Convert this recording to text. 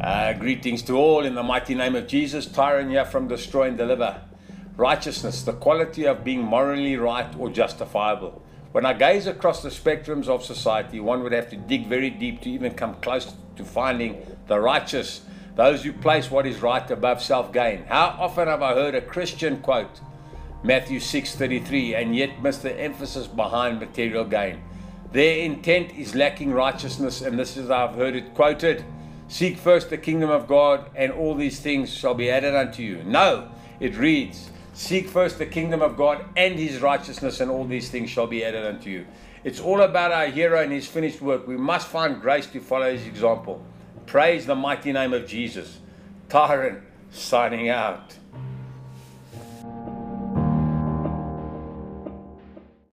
Uh, greetings to all in the mighty name of Jesus. Tyron here from Destroy and Deliver. Righteousness, the quality of being morally right or justifiable. When I gaze across the spectrums of society, one would have to dig very deep to even come close to finding the righteous, those who place what is right above self gain. How often have I heard a Christian quote Matthew 6:33 and yet miss the emphasis behind material gain? Their intent is lacking righteousness, and this is I've heard it quoted. Seek first the kingdom of God, and all these things shall be added unto you. No, it reads, Seek first the kingdom of God and his righteousness, and all these things shall be added unto you. It's all about our hero and his finished work. We must find grace to follow his example. Praise the mighty name of Jesus. Tyron signing out.